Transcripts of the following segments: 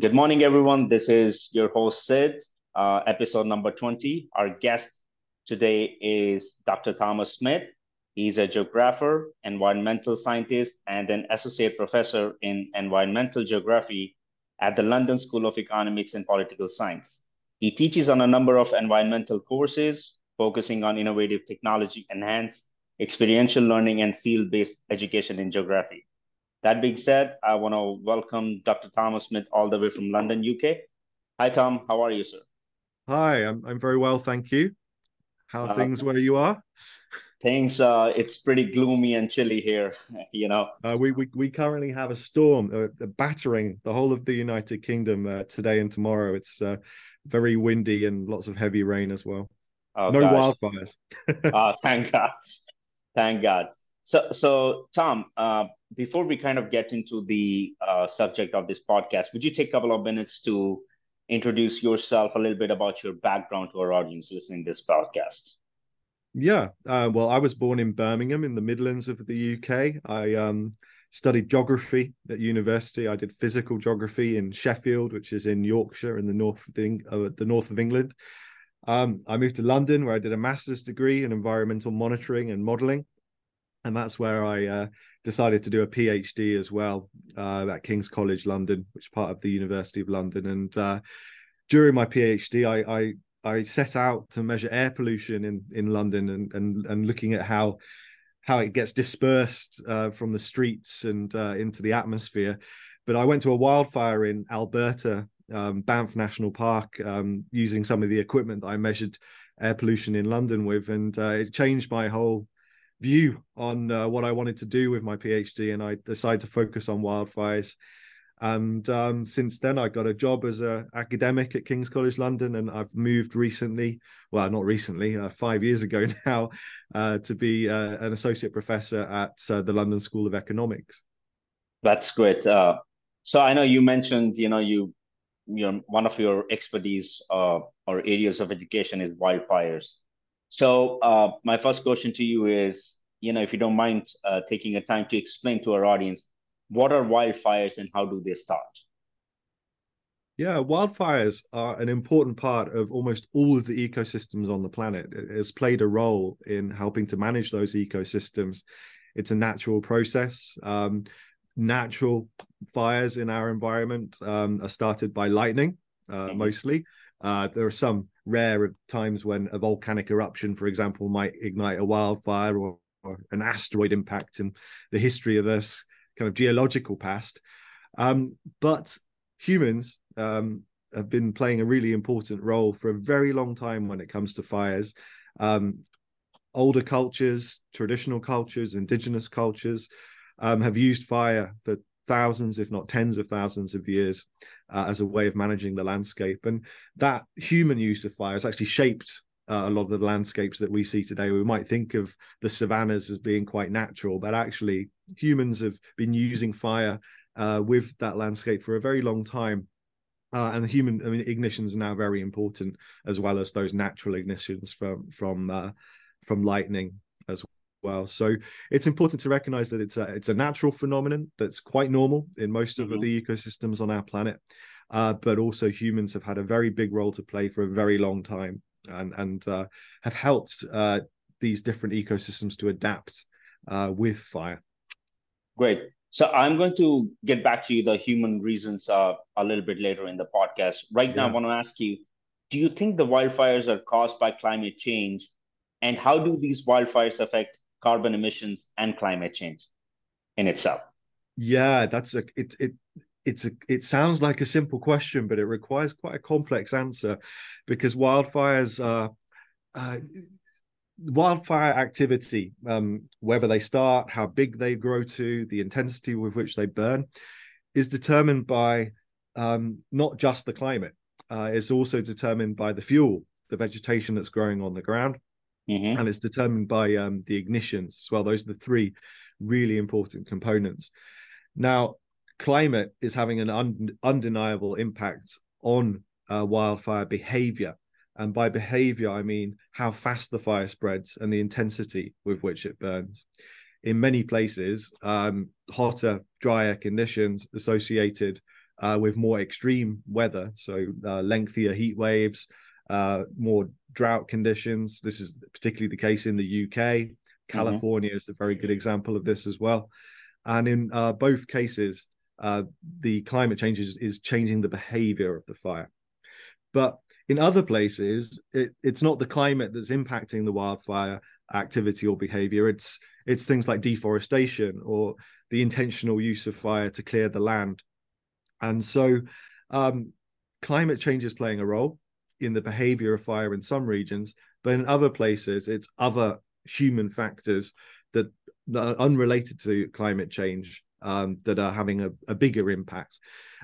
Good morning, everyone. This is your host, Sid, uh, episode number 20. Our guest today is Dr. Thomas Smith. He's a geographer, environmental scientist, and an associate professor in environmental geography at the London School of Economics and Political Science. He teaches on a number of environmental courses, focusing on innovative technology enhanced experiential learning and field-based education in geography. That being said, I want to welcome Dr. Thomas Smith all the way from London, UK. Hi, Tom. How are you, sir? Hi, I'm I'm very well, thank you. How are uh, things where you are? Things, uh, it's pretty gloomy and chilly here. You know, uh, we, we we currently have a storm, uh, battering the whole of the United Kingdom uh, today and tomorrow. It's uh, very windy and lots of heavy rain as well. Oh, no gosh. wildfires. oh, thank God! Thank God. So, so Tom, uh, before we kind of get into the uh, subject of this podcast, would you take a couple of minutes to introduce yourself a little bit about your background to our audience listening to this podcast? Yeah, uh, well, I was born in Birmingham in the Midlands of the UK. I um, studied geography at university. I did physical geography in Sheffield, which is in Yorkshire in the north of the, uh, the north of England. Um, I moved to London where I did a master's degree in environmental monitoring and modeling and that's where I uh, decided to do a PhD as well uh, at King's College London, which is part of the University of London. And uh, during my PhD, I, I, I set out to measure air pollution in in London and and and looking at how how it gets dispersed uh, from the streets and uh, into the atmosphere. But I went to a wildfire in Alberta, um, Banff National Park, um, using some of the equipment that I measured air pollution in London with, and uh, it changed my whole view on uh, what I wanted to do with my PhD, and I decided to focus on wildfires. And um, since then, I got a job as an academic at King's College London, and I've moved recently. Well, not recently, uh, five years ago now, uh, to be uh, an associate professor at uh, the London School of Economics. That's great. Uh, so I know you mentioned, you know, you, you know, one of your expertise or areas of education is wildfires. So uh, my first question to you is, you know, if you don't mind uh, taking a time to explain to our audience, what are wildfires and how do they start? Yeah, wildfires are an important part of almost all of the ecosystems on the planet. It has played a role in helping to manage those ecosystems. It's a natural process. Um, natural fires in our environment um, are started by lightning, uh, mm-hmm. mostly. Uh, there are some rare of times when a volcanic eruption, for example, might ignite a wildfire or, or an asteroid impact in the history of this kind of geological past. Um, but humans um, have been playing a really important role for a very long time when it comes to fires. Um, older cultures, traditional cultures, indigenous cultures um, have used fire for thousands, if not tens of thousands of years uh, as a way of managing the landscape. And that human use of fire has actually shaped uh, a lot of the landscapes that we see today. We might think of the savannas as being quite natural, but actually, humans have been using fire uh, with that landscape for a very long time. Uh, and the human I mean, ignitions are now very important, as well as those natural ignitions from from uh, from lightning well. So it's important to recognize that it's a it's a natural phenomenon that's quite normal in most of mm-hmm. the ecosystems on our planet. Uh, but also humans have had a very big role to play for a very long time and and uh, have helped uh, these different ecosystems to adapt uh, with fire. Great. So I'm going to get back to you the human reasons uh, a little bit later in the podcast. Right now, yeah. I want to ask you: Do you think the wildfires are caused by climate change, and how do these wildfires affect carbon emissions and climate change in itself? Yeah, that's a it it it's a it sounds like a simple question, but it requires quite a complex answer because wildfires are uh, wildfire activity, um, whether they start, how big they grow to, the intensity with which they burn, is determined by um, not just the climate. Uh, it's also determined by the fuel, the vegetation that's growing on the ground, mm-hmm. and it's determined by um, the ignitions as well. Those are the three really important components. Now, climate is having an un- undeniable impact on uh, wildfire behavior. And by behavior, I mean how fast the fire spreads and the intensity with which it burns. In many places, um, hotter, drier conditions associated uh, with more extreme weather, so uh, lengthier heat waves, uh, more drought conditions. This is particularly the case in the UK. Mm-hmm. California mm-hmm. is a very good example of this as well. And in uh, both cases, uh, the climate change is, is changing the behavior of the fire. But in other places, it, it's not the climate that's impacting the wildfire activity or behavior. It's it's things like deforestation or the intentional use of fire to clear the land. And so, um, climate change is playing a role in the behavior of fire in some regions, but in other places, it's other human factors that, are unrelated to climate change um, that are having a, a, bigger impact.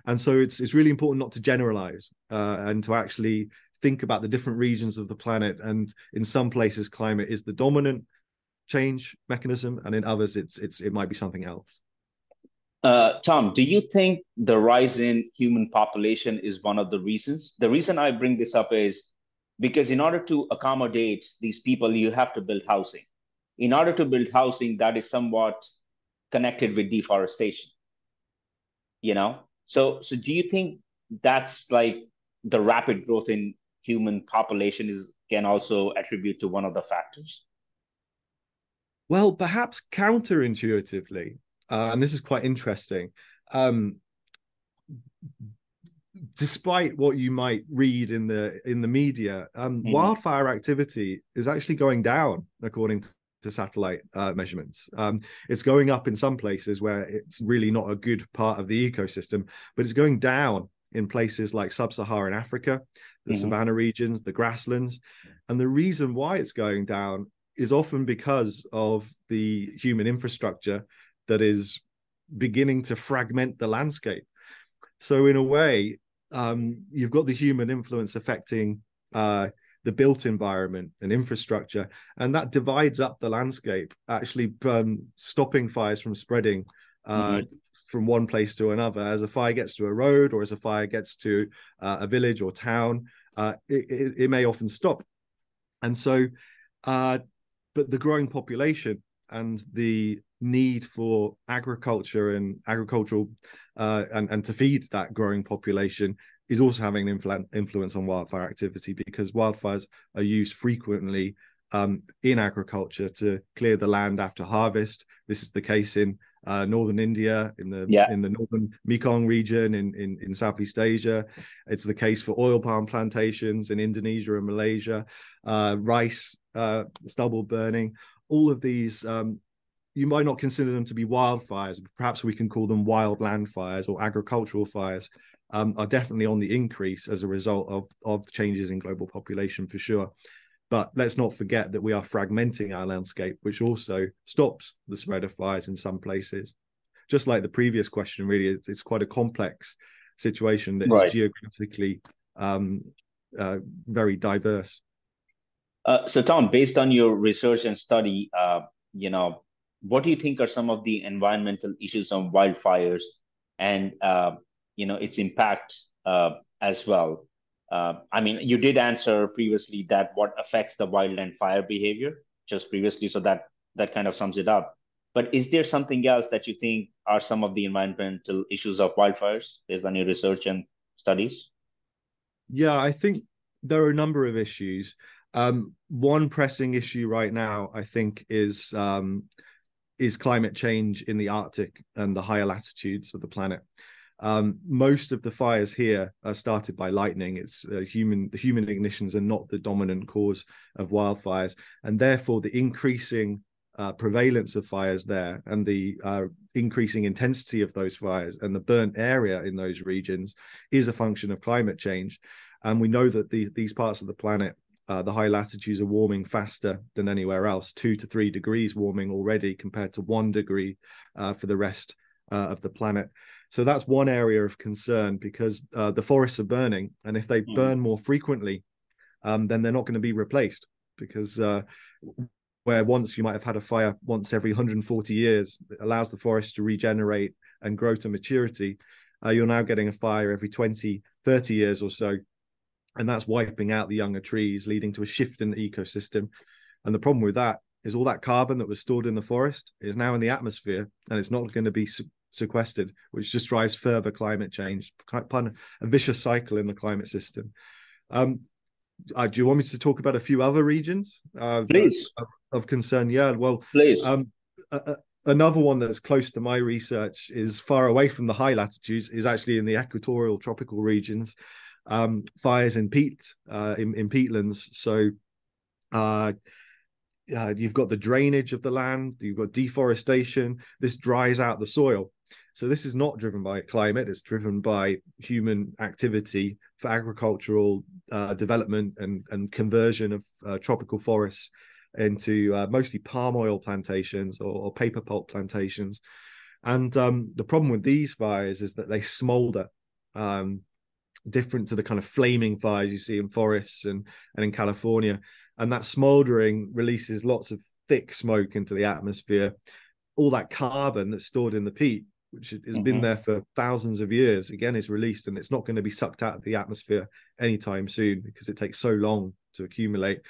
And so it's it's really important not to generalize uh, and to actually think about the different regions of the planet. And in some places, climate is the dominant change mechanism, and in others, it's it's it might be something else. Uh, Tom, do you think the rise in human population is one of the reasons? The reason I bring this up is because in order to accommodate these people, you have to build housing. In order to build housing, that is somewhat connected with deforestation. You know, so so do you think that's like the rapid growth in human population is can also attribute to one of the factors? Well, perhaps counterintuitively, uh, and this is quite interesting. Um, despite what you might read in the in the media, um, mm. wildfire activity is actually going down according to satellite uh, measurements. Um, it's going up in some places where it's really not a good part of the ecosystem, but it's going down in places like sub-Saharan Africa, the mm-hmm. savanna regions, the grasslands, and the reason why it's going down is often because of the human infrastructure that is beginning to fragment the landscape. So, in a way, um, you've got the human influence affecting uh, the built environment and infrastructure, and that divides up the landscape, actually um, stopping fires from spreading uh, mm-hmm. from one place to another. As a fire gets to a road or as a fire gets to uh, a village or town, uh, it, it, it, may often stop. And so, uh, but the growing population and the need for agriculture and agricultural uh, and, and to feed that growing population is also having an influ- influence on wildfire activity because wildfires are used frequently um, in agriculture to clear the land after harvest. This is the case in uh, northern India, in the yeah. in the northern Mekong region, in, in in Southeast Asia. It's the case for oil palm plantations in Indonesia and Malaysia, uh, rice uh, stubble burning. All of these, um, you might not consider them to be wildfires. Perhaps we can call them wildland fires or agricultural fires. Um, are definitely on the increase as a result of of changes in global population for sure. But let's not forget that we are fragmenting our landscape, which also stops the spread of fires in some places. Just like the previous question, really, it's, it's quite a complex situation that right. is geographically um, uh, very diverse. Uh, so, Tom, based on your research and study, uh, you know, what do you think are some of the environmental issues on wildfires and uh, you know its impact uh, as well? Uh, I mean, you did answer previously that what affects the wildland fire behavior just previously, so that that kind of sums it up. But is there something else that you think are some of the environmental issues of wildfires based on your research and studies? Yeah, I think there are a number of issues. Um, one pressing issue right now, I think, is um, is climate change in the Arctic and the higher latitudes of the planet. Um, most of the fires here are started by lightning. It's uh, human. The human ignitions are not the dominant cause of wildfires, and therefore the increasing uh, prevalence of fires there and the uh, increasing intensity of those fires and the burnt area in those regions is a function of climate change. And we know that the, these parts of the planet, uh, the high latitudes, are warming faster than anywhere else, two to three degrees warming already compared to one degree uh, for the rest uh, of the planet. So that's one area of concern because uh, the forests are burning, and if they mm. burn more frequently, um, then they're not going to be replaced because uh, where once you might have had a fire once every 140 years, it allows the forest to regenerate and grow to maturity. Uh, you're now getting a fire every 20, 30 years or so, and that's wiping out the younger trees, leading to a shift in the ecosystem. And the problem with that is all that carbon that was stored in the forest is now in the atmosphere, and it's not going to be sequestered, which just drives further climate change, kind of a vicious cycle in the climate system. Um, uh, do you want me to talk about a few other regions? Uh, Please. Of, of, concern? Yeah. Well, please. Um, another one that's close to my research is far away from the high latitudes is actually in the equatorial tropical regions um, fires in peat uh, in, in peatlands. So uh, uh, you've got the drainage of the land you've got deforestation. This dries out the soil. So this is not driven by climate it's driven by human activity for agricultural uh, development and, and conversion of uh, tropical forests into uh, mostly palm oil plantations or, or paper pulp plantations. And um, the problem with these fires is that they smolder, um, different to the kind of flaming fires you see in forests and, and in California. And that smoldering releases lots of thick smoke into the atmosphere. All that carbon that's stored in the peat, which has mm-hmm. been there for thousands of years, again is released and it's not going to be sucked out of the atmosphere anytime soon because it takes so long to accumulate.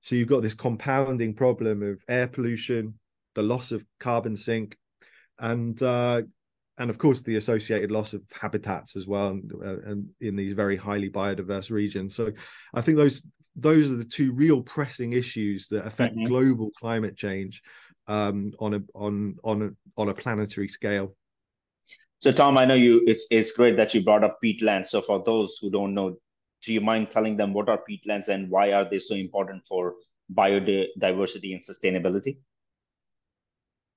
So you've got this compounding problem of air pollution, the loss of carbon sink, and uh, and of course the associated loss of habitats as well, and, uh, and in these very highly biodiverse regions. So I think those those are the two real pressing issues that affect mm-hmm. global climate change um, on a on on a, on a planetary scale. So Tom, I know you. It's it's great that you brought up peatlands. So for those who don't know, do you mind telling them what are peatlands and why are they so important for biodiversity and sustainability?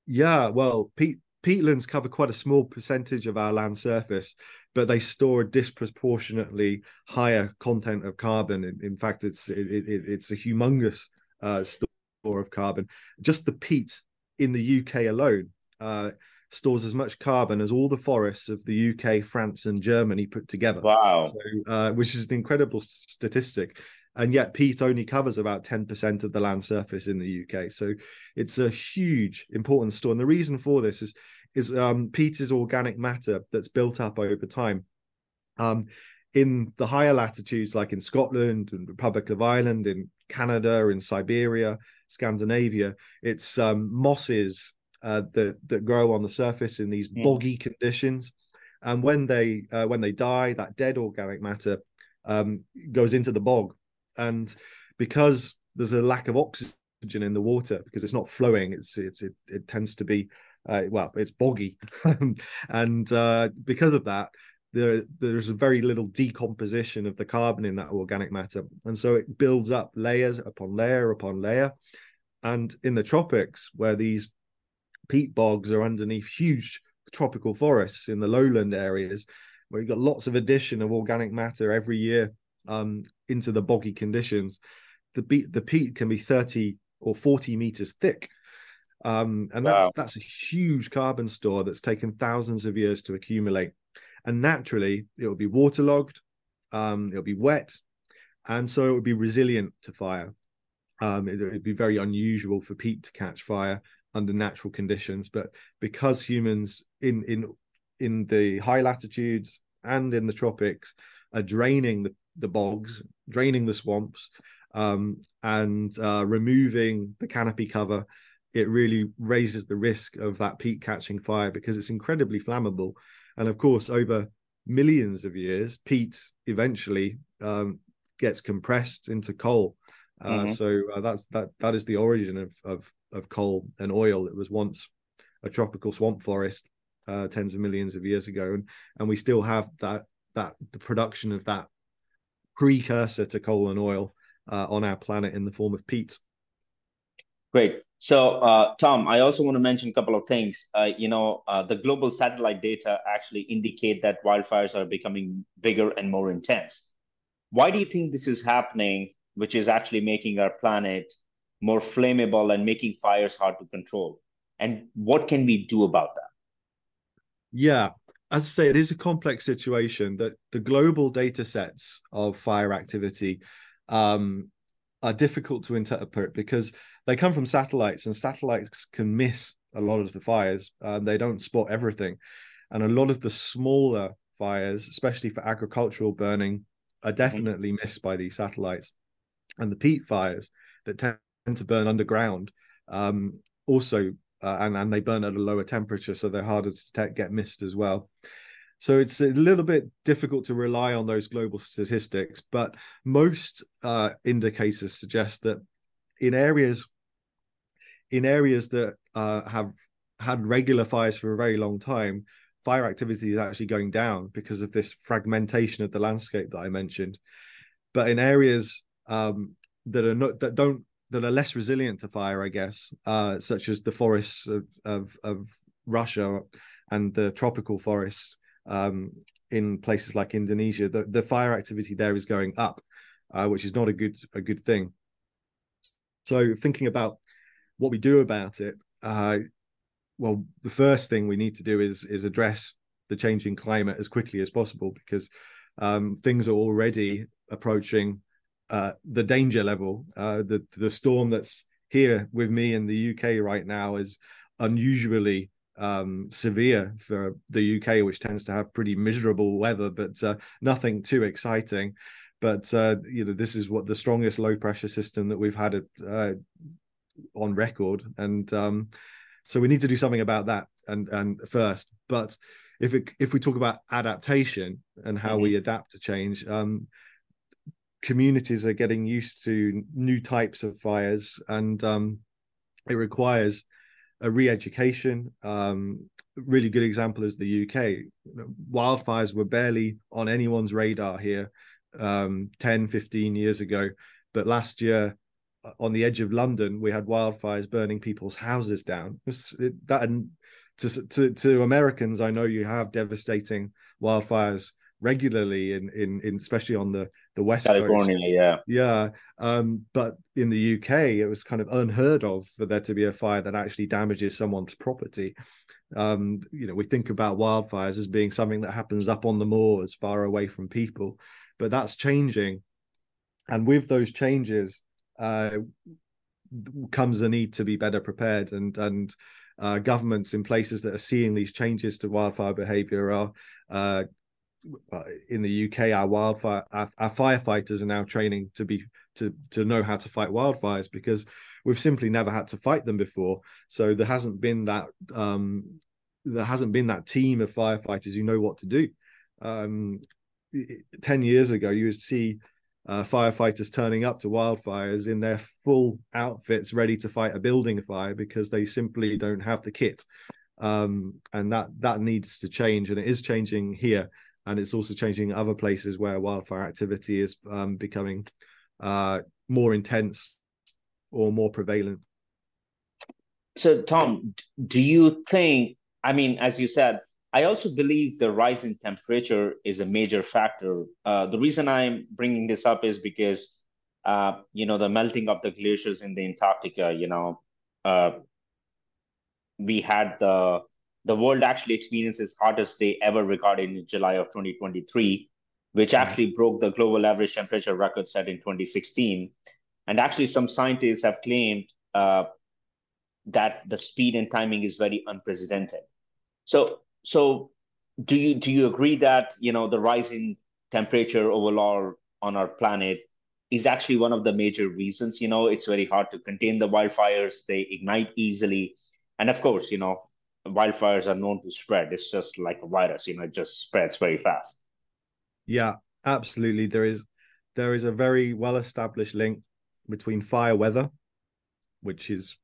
Yeah, well, peat peatlands cover quite a small percentage of our land surface, but they store a disproportionately higher content of carbon. In, in fact, it's it, it, it's a humongous uh, store of carbon. Just the peat in the UK alone uh, stores as much carbon as all the forests of the UK, France, and Germany put together. Wow. So, uh, which is an incredible statistic. And yet, peat only covers about 10% of the land surface in the UK. So, it's a huge, important store. And the reason for this is, is um, peat is organic matter that's built up over time. Um, in the higher latitudes, like in Scotland and Republic of Ireland, in Canada, in Siberia, Scandinavia, it's um, mosses uh, that that grow on the surface in these hmm. boggy conditions, and when they uh, when they die, that dead organic matter um, goes into the bog, and because there's a lack of oxygen in the water because it's not flowing, it's it's it, it tends to be uh, well, it's boggy, and uh, because of that, there there's very little decomposition of the carbon in that organic matter, and so it builds up layers upon layer upon layer. And in the tropics, where these peat bogs are underneath huge tropical forests in the lowland areas where you've got lots of addition of organic matter every year um, into the boggy conditions. The, be- the peat can be 30 or 40 meters thick. Um, and that's that's a huge carbon store that's taken thousands of years to accumulate. And naturally, it will be waterlogged, um, it'll be wet, and so it would be resilient to fire. Um, it would be very unusual for peat to catch fire under natural conditions but because humans in in in the high latitudes and in the tropics are draining the, the bogs draining the swamps um, and uh, removing the canopy cover it really raises the risk of that peat catching fire because it's incredibly flammable and of course over millions of years peat eventually um, gets compressed into coal uh, mm-hmm. So uh, that's that that is the origin of of of coal and oil. It was once a tropical swamp forest uh, tens of millions of years ago, and and we still have that that the production of that precursor to coal and oil uh, on our planet in the form of peat. Great. So, uh, Tom, I also want to mention a couple of things. Uh, you know, uh, the global satellite data actually indicate that wildfires are becoming bigger and more intense. Why do you think this is happening? which is actually making our planet more flammable and making fires hard to control. And what can we do about that? Yeah, as I say, it is a complex situation that the global data sets of fire activity um, are difficult to interpret because they come from satellites and satellites can miss a lot of the fires. Um, they don't spot everything. And a lot of the smaller fires, especially for agricultural burning, are mm-hmm. definitely missed by these satellites and the peat fires that tend to burn underground um, also uh, and and they burn at a lower temperature, so they're harder to detect, get missed as well. So it's a little bit difficult to rely on those global statistics, but most uh, indicators suggest that in areas in areas that uh, have had regular fires for a very long time, fire activity is actually going down because of this fragmentation of the landscape that I mentioned. But in areas um, that are not that don't that are less resilient to fire, I guess, uh, such as the forests of, of, of Russia and the tropical forests um, in places like Indonesia, the, the fire activity there is going up, uh, which is not a good a good thing. So thinking about what we do about it, uh, well, the first thing we need to do is is address the changing climate as quickly as possible because um, things are already approaching uh, the danger level. Uh, the the storm that's here with me in the UK right now is unusually um, severe for the UK, which tends to have pretty miserable weather, but uh, nothing too exciting. But uh, you know, this is what the strongest low pressure system that we've had uh, on record, and um, so we need to do something about that. And and first, but if it, if we talk about adaptation and how mm-hmm. we adapt to change, um, communities are getting used to new types of fires, and um, it requires a re-education. Um, really good example is the UK. Wildfires were barely on anyone's radar here um, 10, 15 years ago. But last year, on the edge of London, we had wildfires burning people's houses down. It, that and to, to to Americans, I know you have devastating wildfires regularly in in, in especially on the the west California, coast. yeah, yeah. Um, but in the UK, it was kind of unheard of for there to be a fire that actually damages someone's property. Um, you know, we think about wildfires as being something that happens up on the moors, far away from people, but that's changing. And with those changes, uh, comes the need to be better prepared and and uh, governments in places that are seeing these changes to wildfire behavior are uh, uh in the UK our wildfire our, our, firefighters are now training to be to to know how to fight wildfires because we've simply never had to fight them before. So there hasn't been that um, there hasn't been that team of firefighters who know what to do. Um, 10 years ago you would see uh, firefighters turning up to wildfires in their full outfits, ready to fight a building fire because they simply don't have the kit. Um, and that that needs to change, and it is changing here, and it's also changing other places where wildfire activity is um, becoming uh, more intense or more prevalent. So, Tom, do you think? I mean, as you said, I also believe the rise in temperature is a major factor. Uh, the reason I'm bringing this up is because, uh, you know, the melting of the glaciers in the Antarctica, you know, uh, we had the the world actually experienced its hottest day ever recorded in July of 2023, which mm-hmm. actually broke the global average temperature record set in 2016. And actually, some scientists have claimed uh, that the speed and timing is very unprecedented. So so do you do you agree that you know the rising temperature overall on our planet is actually one of the major reasons? You know it's very hard to contain the wildfires. They ignite easily. And of course you know wildfires are known to spread. It's just like a virus you know it just spreads very fast. Yeah absolutely. There is there is a very well established link between fire weather which is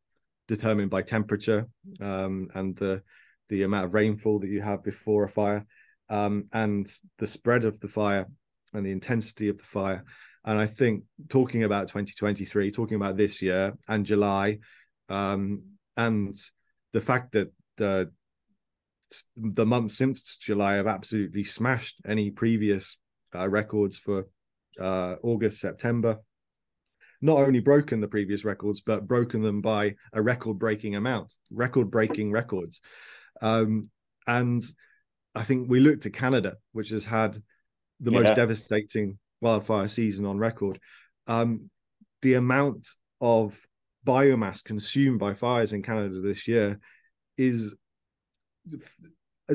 determined by temperature um, and the the amount of rainfall that you have before a fire, um, and the spread of the fire and the intensity of the fire. And I think talking about 2023, talking about this year and July, um, and the fact that the the months since July have absolutely smashed any previous uh, records for uh, August, September. Not only broken the previous records, but broken them by a record breaking amount, record breaking records. Um, and I think we looked at Canada, which has had the yeah. most devastating wildfire season on record. Um, the amount of biomass consumed by fires in Canada this year is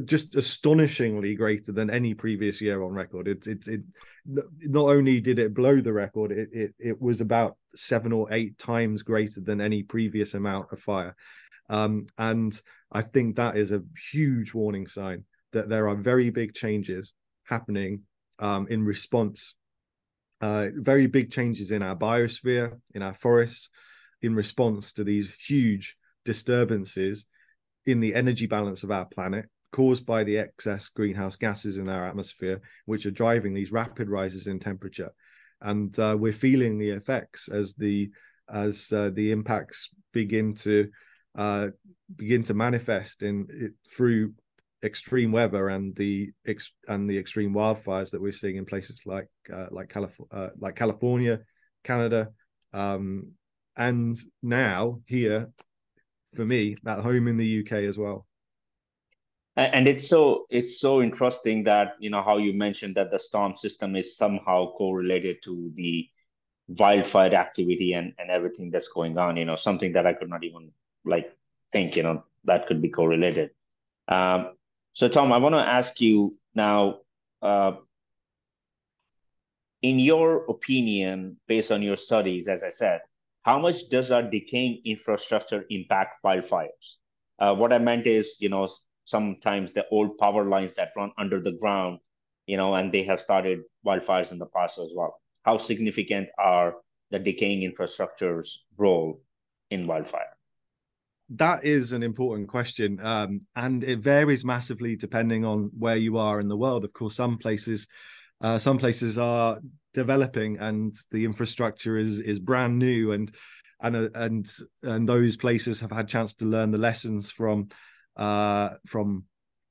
just astonishingly greater than any previous year on record. It, it, it not only did it blow the record, it, it, it was about seven or eight times greater than any previous amount of fire. Um, and I think that is a huge warning sign that there are very big changes happening um, in response, uh, very big changes in our biosphere, in our forests, in response to these huge disturbances in the energy balance of our planet caused by the excess greenhouse gases in our atmosphere, which are driving these rapid rises in temperature. And uh, we're feeling the effects as the as uh, the impacts begin to uh, begin to manifest in it, through extreme weather and the ex- and the extreme wildfires that we're seeing in places like uh, like California, uh, like California, Canada, um, and now here for me at home in the UK as well. And it's so it's so interesting that you know how you mentioned that the storm system is somehow correlated to the wildfire activity and and everything that's going on you know something that i could not even like think you know that could be correlated um, so tom i want to ask you now uh, in your opinion based on your studies as i said how much does our decaying infrastructure impact wildfires uh, what i meant is you know sometimes the old power lines that run under the ground, you know, and they have started wildfires in the past as well. How significant are the decaying infrastructure's role in wildfire? That is an important question. Um, and it varies massively depending on where you are in the world. Of course, some places uh, some places are developing and the infrastructure is is brand new and and uh, and and those places have had chance to learn the lessons from uh, from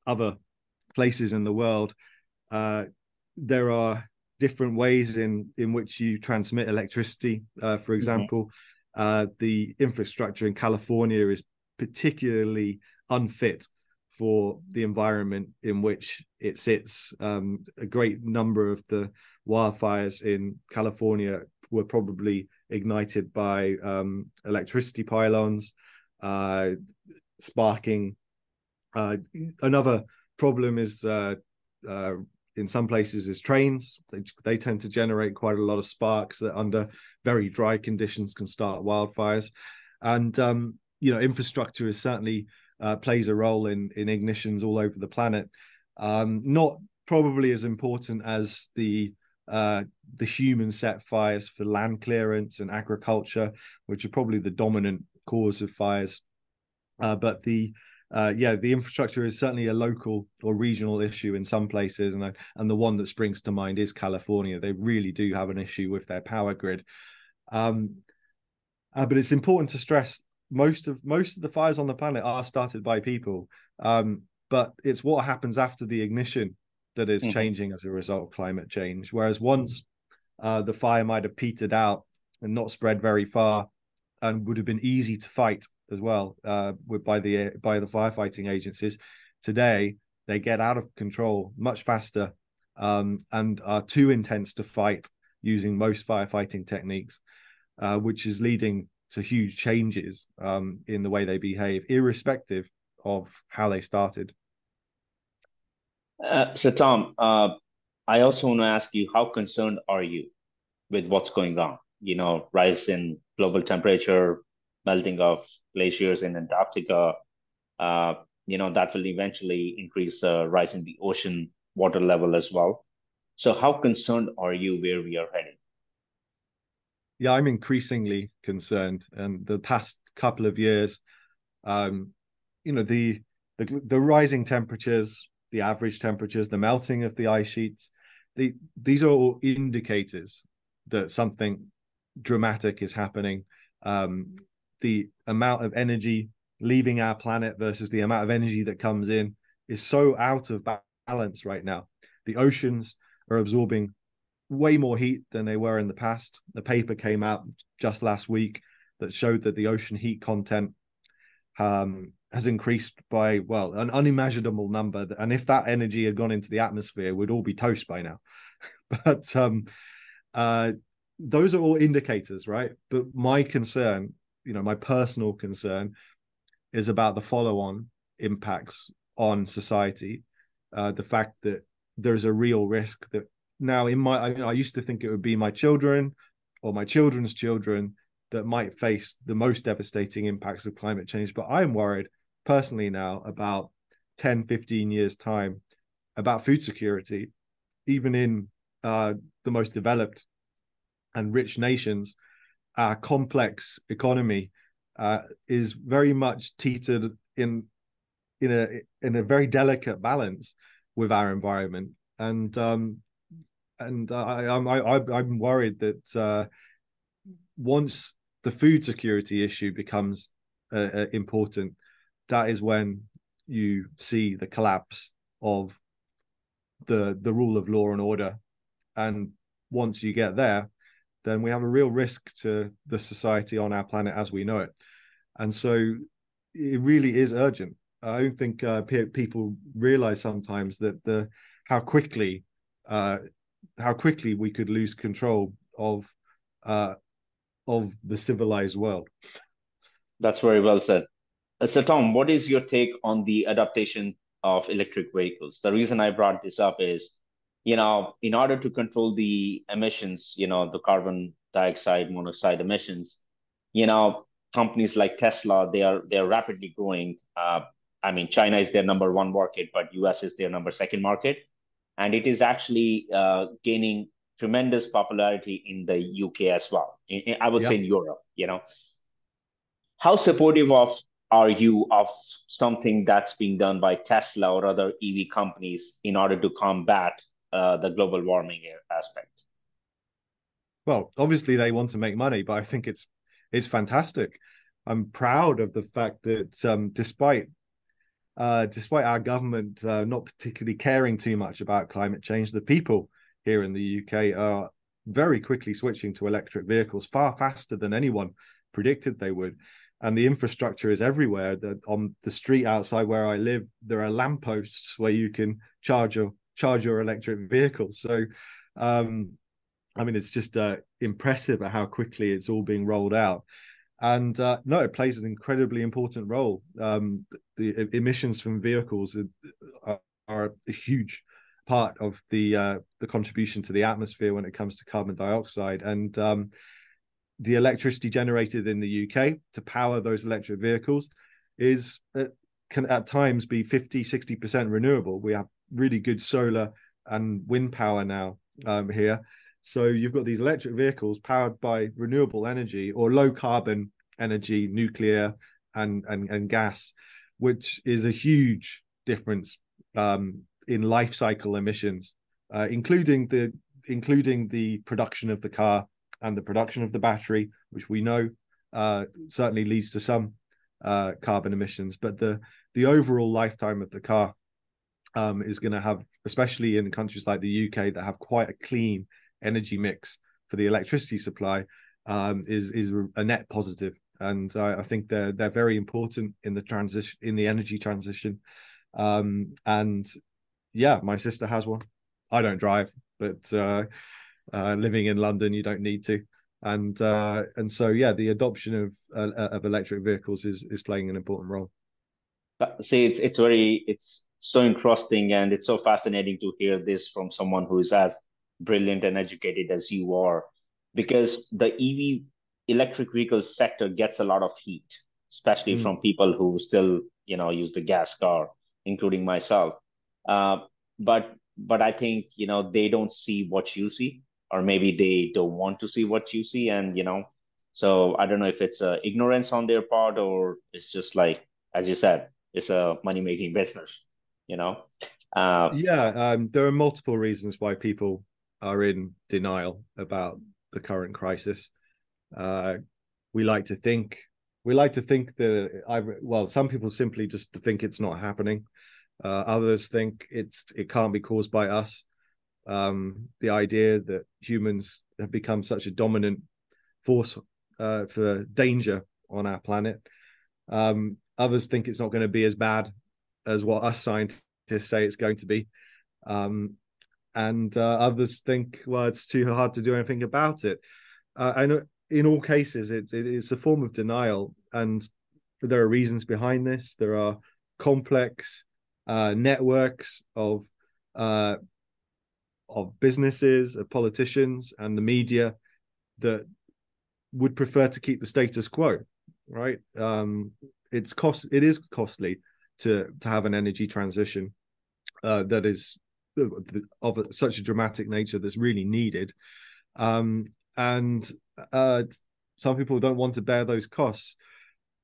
other places in the world. Uh, there are different ways in in which you transmit electricity. Uh, for mm-hmm. example, mm-hmm. The infrastructure in California is particularly unfit for the environment in which it sits. Um, a great number of the wildfires in California were probably ignited by um, electricity pylons, uh, sparking uh, another problem is uh, uh, in some places is trains. They, they tend to generate quite a lot of sparks that under very dry conditions can start wildfires. And um, you know, infrastructure is certainly uh, plays a role in in ignitions all over the planet. Um, not probably as important as the uh, the human set fires for land clearance and agriculture, which are probably the dominant cause of fires. Uh, but the uh, yeah, the infrastructure is certainly a local or regional issue in some places, and and the one that springs to mind is California. They really do have an issue with their power grid. Um, uh, but it's important to stress most of most of the fires on the planet are started by people. Um, but it's what happens after the ignition that is mm-hmm. changing as a result of climate change. Whereas once uh, the fire might have petered out and not spread very far, and would have been easy to fight as well uh, with by the by the firefighting agencies. Today they get out of control much faster um, and are too intense to fight using most firefighting techniques, uh, which is leading to huge changes um, in the way they behave, irrespective of how they started. Uh, so, Tom, uh, I also want to ask you, how concerned are you with what's going on? You know, rise in global temperature, melting of glaciers in Antarctica, uh, you know, that will eventually increase the uh, rise in the ocean water level as well. So how concerned are you where we are heading? Yeah, I'm increasingly concerned. And the past couple of years, um, you know, the, the the rising temperatures, the average temperatures, the melting of the ice sheets, the, these are all indicators that something dramatic is happening. Um, the amount of energy leaving our planet versus the amount of energy that comes in is so out of balance right now. The oceans are absorbing way more heat than they were in the past. The paper came out just last week that showed that the ocean heat content um, has increased by well an unimaginable number. And if that energy had gone into the atmosphere, we'd all be toast by now. but um, uh, those are all indicators, right? But my concern you know my personal concern is about the follow-on impacts on society uh, the fact that there's a real risk that now in my I, I, used to think it would be my children or my children's children that might face the most devastating impacts of climate change. But I'm worried personally now about 10, 15 years' time about food security, even in uh, the most developed and rich nations. Our complex economy uh, is very much teetered in in a in a very delicate balance with our environment, and um, and I, I'm I, I'm worried that uh, once the food security issue becomes uh, uh, important, that is when you see the collapse of the the rule of law and order, and once you get there, then we have a real risk to the society on our planet as we know it, and so it really is urgent. I don't think uh, people realize sometimes that the how quickly uh, how quickly we could lose control of uh, of the civilized world. That's very well said. Uh, so, Tom, what is your take on the adaptation of electric vehicles? The reason I brought this up is, you know, in order to control the emissions, you know, the carbon dioxide, monoxide emissions, you know, companies like Tesla, they are they are rapidly growing. Uh, I mean, China is their number one market, but US is their number second market and it is actually uh, gaining tremendous popularity in the UK as well. In, in, I would yeah. say in Europe, you know. How supportive of are you of something that's being done by Tesla or other EV companies in order to combat uh, the global warming aspect? Well, obviously they want to make money, but I think it's it's fantastic. I'm proud of the fact that um, despite uh, despite our government uh, not particularly caring too much about climate change, the people here in the UK are very quickly switching to electric vehicles far faster than anyone predicted they would. And the infrastructure is everywhere. On the street outside where I live, there are lampposts where you can charge your charge your electric vehicles. So, um, I mean, it's just uh, impressive at how quickly it's all being rolled out and uh, no, it plays an incredibly important role. Um, the emissions from vehicles are, are, a huge part of the uh, the contribution to the atmosphere when it comes to carbon dioxide, and um, the electricity generated in the UK to power those electric vehicles is uh, can at times be 50 60% renewable. We have really good solar and wind power now um, here so you've got these electric vehicles powered by renewable energy or low carbon energy, nuclear and and, and gas, which is a huge difference um, in life cycle emissions, uh, including the including the production of the car and the production of the battery, which we know uh, certainly leads to some uh, carbon emissions. But the the overall lifetime of the car um, is going to have, especially in countries like the UK that have quite a clean energy mix for the electricity supply, um, is is a net. And I, I, think they're they're very important in the transition in the energy transition. Um, and yeah, my sister has one. I don't drive, but uh, uh, living in London, you don't need to. And uh, and so yeah, the adoption of uh, of electric vehicles is is playing an important role. See, it's it's very it's so interesting and it's so fascinating to hear this from someone who is as brilliant and educated as you are because the EV electric vehicle sector gets a lot of heat, especially mm. from people who still, you know, use the gas car, including myself. Uh, but but I think you know they don't see what you see, or maybe they don't want to see what you see, and you know, so I don't know if it's uh, ignorance on their part or it's just like, as you said, it's a money making business. You know. Uh, yeah, um, there are multiple reasons why people are in denial about the current crisis. Uh, we like to think we like to think that I well, some people simply just think it's not happening. Uh, others think it's it can't be caused by us. Um, the idea that humans have become such a dominant force uh, for danger on our planet. Um, others think it's not going to be as bad as what us scientists say it's going to be. Um, and uh, others think, well, it's too hard to do anything about it. Uh, I know in all cases, it's it's a form of denial, and there are reasons behind this. There are complex uh, networks of uh, of businesses, of politicians, and the media that would prefer to keep the status quo, right? Um, it's cost. It is costly to to have an energy transition uh, that is of such a dramatic nature that's really needed. Um, and uh, some people don't want to bear those costs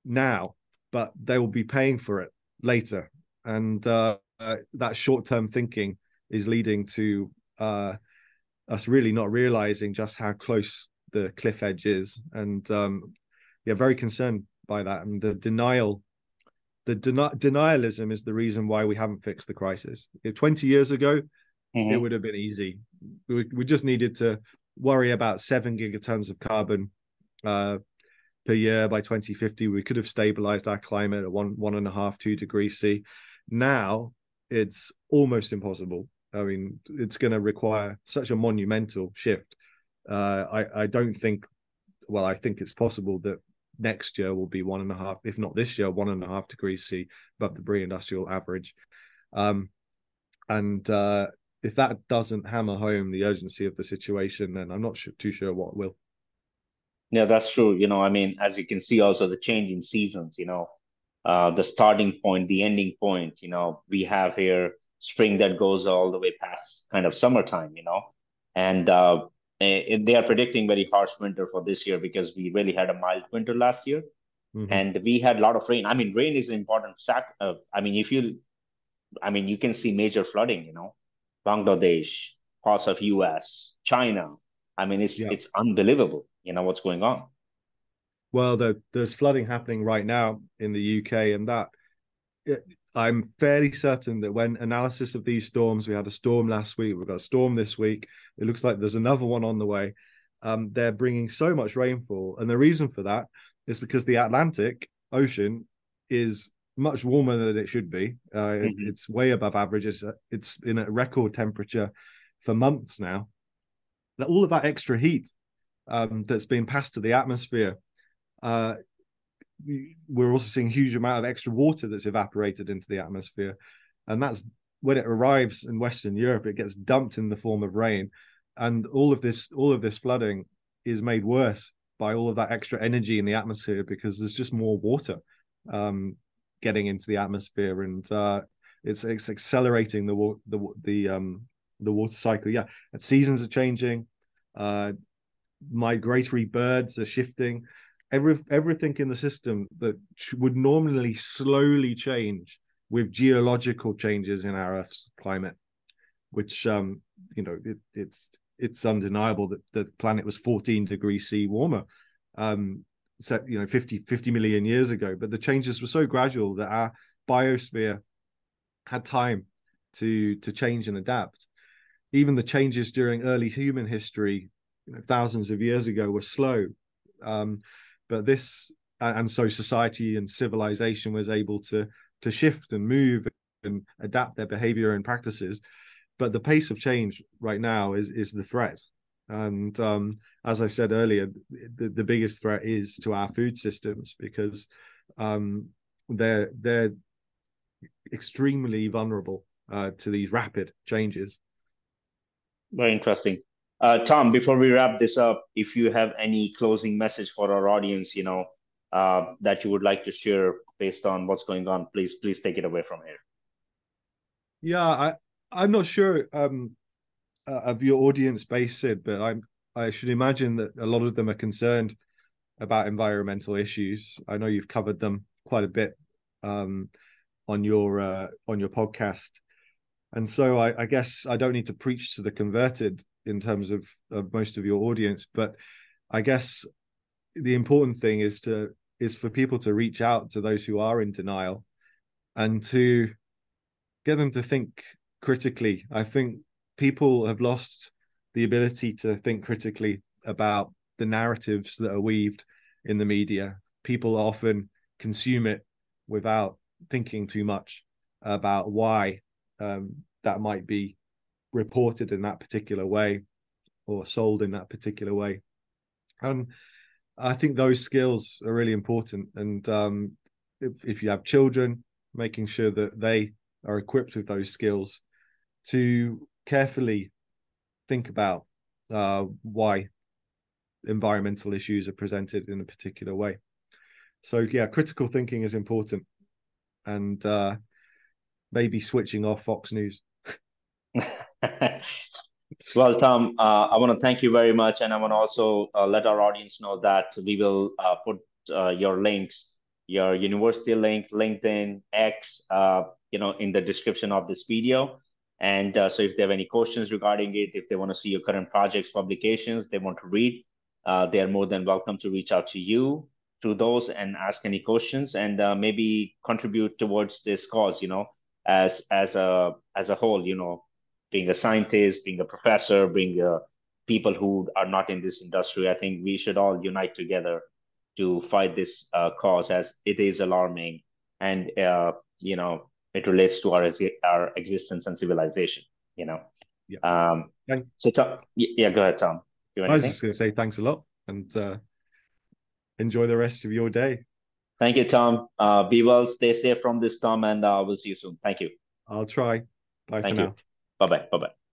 now, but they will be paying for it later. And uh, that short term thinking is leading to uh, us really not realizing just how close the cliff edge is. And um, yeah, very concerned by that. And the denial, the den- denialism is the reason why we haven't fixed the crisis. If 20 years ago, mm-hmm. it would have been easy. We, we just needed to worry about seven gigatons of carbon uh, per year by 2050. We could have stabilized our climate at one one and a half two degrees C. Now it's almost impossible. I mean, it's going to require such a monumental shift. Uh, I I don't think. Well, I think it's possible that next year will be one and a half, if not this year, one and a half degrees C above the pre-industrial average. Um, and uh, if that doesn't hammer home the urgency of the situation, then I'm not sure, too sure what will. Yeah, that's true. You know, I mean, as you can see, also the change in seasons. You know, uh, the starting point, the ending point. You know, we have here spring that goes all the way past kind of summertime. You know, and uh, they are predicting very harsh winter for this year because we really had a mild winter last year, mm-hmm. and we had a lot of rain. I mean, rain is an important fact. Uh, I mean, if you, I mean, you can see major flooding. You know, Bangladesh, parts of US, China. I mean, it's yeah. it's unbelievable. You know what's going on. Well, the, there's flooding happening right now in the UK, and that it, I'm fairly certain that when analysis of these storms, we had a storm last week, we've got a storm this week. It looks like there's another one on the way. Um, they're bringing so much rainfall, and the reason for that is because the Atlantic Ocean is much warmer than it should be. Uh, mm-hmm. it, it's way above average. It's, it's in a record temperature for months now. Now, all of that extra heat um, that's being passed to the atmosphere, uh, we're also seeing huge amount of extra water that's evaporated into the atmosphere, and that's when it arrives in Western Europe, it gets dumped in the form of rain, and all of this all of this flooding is made worse by all of that extra energy in the atmosphere because there's just more water um, getting into the atmosphere, and uh, it's it's accelerating the the the um the water cycle. Yeah, and seasons are changing. Uh, migratory birds are shifting. Every everything in the system that would normally slowly change with geological changes in our Earth's climate, which um you know it, it's it's undeniable that the planet was 14 degrees C warmer um set you know 50 50 million years ago. But the changes were so gradual that our biosphere had time to to change and adapt. Even the changes during early human history you know, thousands of years ago were slow. Um, but this and so society and civilization was able to to shift and move and adapt their behavior and practices but the pace of change right now is is the threat and um, as I said earlier, the, the biggest threat is to our food systems because um, they're they're extremely vulnerable uh, to these rapid changes. Very interesting. Uh, Tom, before we wrap this up, if you have any closing message for our audience, you know, uh, that you would like to share based on what's going on, please, please take it away from here. Yeah, I, I'm not sure um, uh, of your audience base, Sid, but I'm I should imagine that a lot of them are concerned about environmental issues. I know you've covered them quite a bit um, on your uh, on your podcast, and so I, I, guess I don't need to preach to the converted in terms of, of most of your audience, but I guess the important thing is to is for people to reach out to those who are in denial and to get them to think critically. I think people have lost the ability to think critically about the narratives that are weaved in the media. People often consume it without thinking too much about why um, that might be reported in that particular way or sold in that particular way. And I think those skills are really important. And um, if, if you have children, making sure that they are equipped with those skills to carefully think about uh, why environmental issues are presented in a particular way. So yeah, critical thinking is important, and uh, maybe switching off Fox News. well, Tom, uh, I want to thank you very much, and I want to also uh, let our audience know that we will uh, put uh, your links, your university link, LinkedIn, X, uh, you know, in the description of this video. And uh, so, if they have any questions regarding it, if they want to see your current projects, publications, they want to read, they are more than welcome to reach out to you through those and ask any questions and maybe contribute towards this cause. You know, as as a as a whole, you know, being a scientist, being a professor, being a, people who are not in this industry. I think we should all unite together to fight this uh, cause as it is alarming and uh, you know it relates to our our existence and civilization. You know. Yeah. Um, so Tom, yeah, go ahead, Tom. I was just going to say thanks a lot and uh, enjoy the rest of your day. Thank you, Tom. Uh, be well, stay safe from this storm, and uh, we'll see you soon. Thank you. I'll try. Bye Thank for you. now. Bye bye. Bye bye.